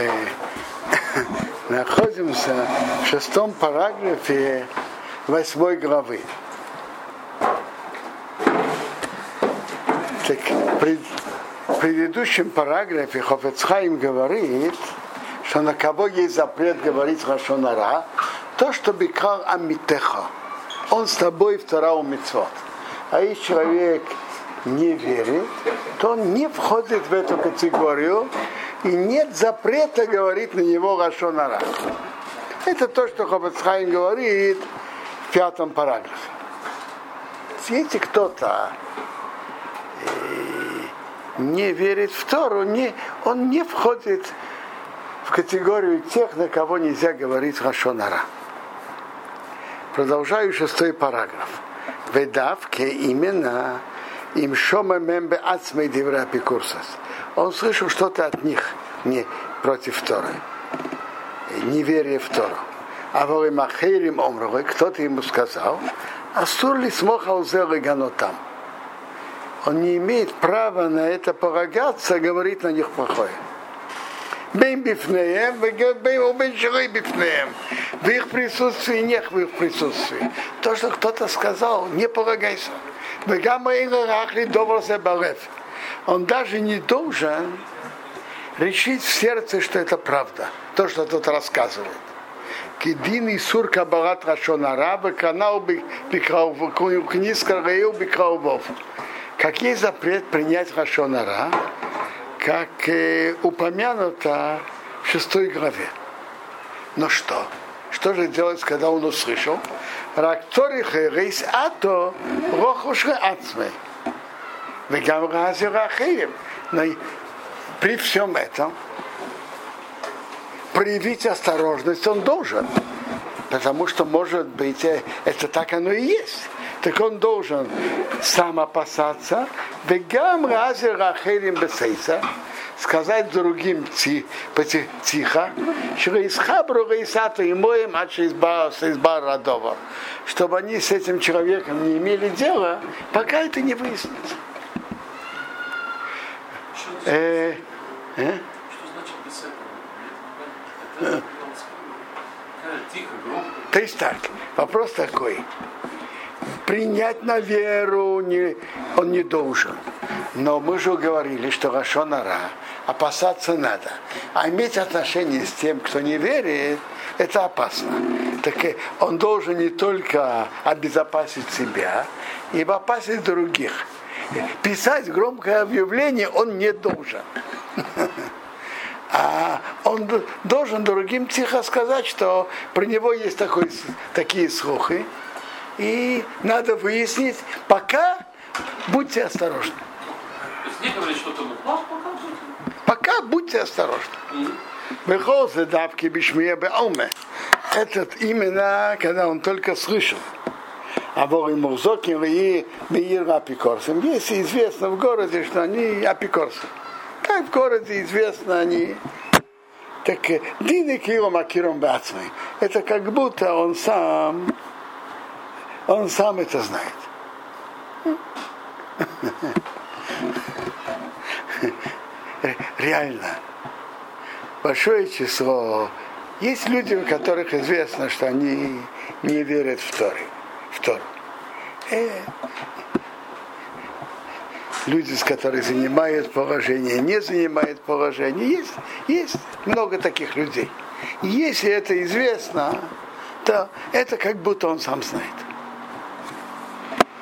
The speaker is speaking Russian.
э, находимся в шестом параграфе восьмой главы. Так, при, в предыдущем параграфе Хофецхайм говорит, что на кого есть запрет говорить Рашонара, то, что Бикар Амитеха, он с тобой в Тарау Мицвот. А если человек не верит, то он не входит в эту категорию, и нет запрета говорить на него Рашонара. Это то, что Хабацхайм говорит в пятом параграфе. Если кто-то э, не верит в Тору, не, он не входит в категорию тех, на кого нельзя говорить Рашонара. Продолжаю шестой параграф. Ведавке именно им шома мембе ацмей дивра пикурсас. Он слышал что-то от них не против Торы. Неверие в Тору. А во махерим омровой кто-то ему сказал, Астур ли смохал там. Он не имеет права на это полагаться, говорит на них плохое. Бейм бифнеем, бейм широй бифнеем. В их присутствии, не в их присутствии. То, что кто-то сказал, не полагайся. Он даже не должен решить в сердце, что это правда, то, что тут рассказывает. Кидин и сур кабалат рашонара, канал книс каргаил бикраубов. Как есть запрет принять рашонара, как э, упомянуто в шестой главе. Но что? Что же делать, когда он услышал? Ракторих рейс ато рохушре ацме. Вегам разирахеем. Но при всем этом проявить осторожность он должен. Потому что, может быть, э, это так оно и есть. Так он должен сам опасаться. Вегам разирахеем бесейса сказать другим тихо, что из хабру рейсату и моем избар радова, чтобы они с этим человеком не имели дела, пока это не выяснится. Э, э? То есть так, вопрос такой. Принять на веру не, он не должен. Но мы же говорили, что Рашонара опасаться надо. А иметь отношение с тем, кто не верит, это опасно. Так он должен не только обезопасить себя, и опасить других. Писать громкое объявление он не должен. А он должен другим тихо сказать, что про него есть такой, такие слухи. И надо выяснить, пока будьте осторожны. Не Пока будьте осторожны. Выхолзы давки бишмия беоме. Этот именно, когда он только слышал. А вори мурзокин и мир апикорсом. Если известно в городе, что они апикорсы. Как в городе известно они так Дины Киром Акиром Бацмой. Это как будто он сам, он сам это знает реально большое число. Есть люди, у которых известно, что они не верят в Торы. В Тору. Э, люди, с которыми занимают положение, не занимают положение. Есть, есть много таких людей. И если это известно, то это как будто он сам знает.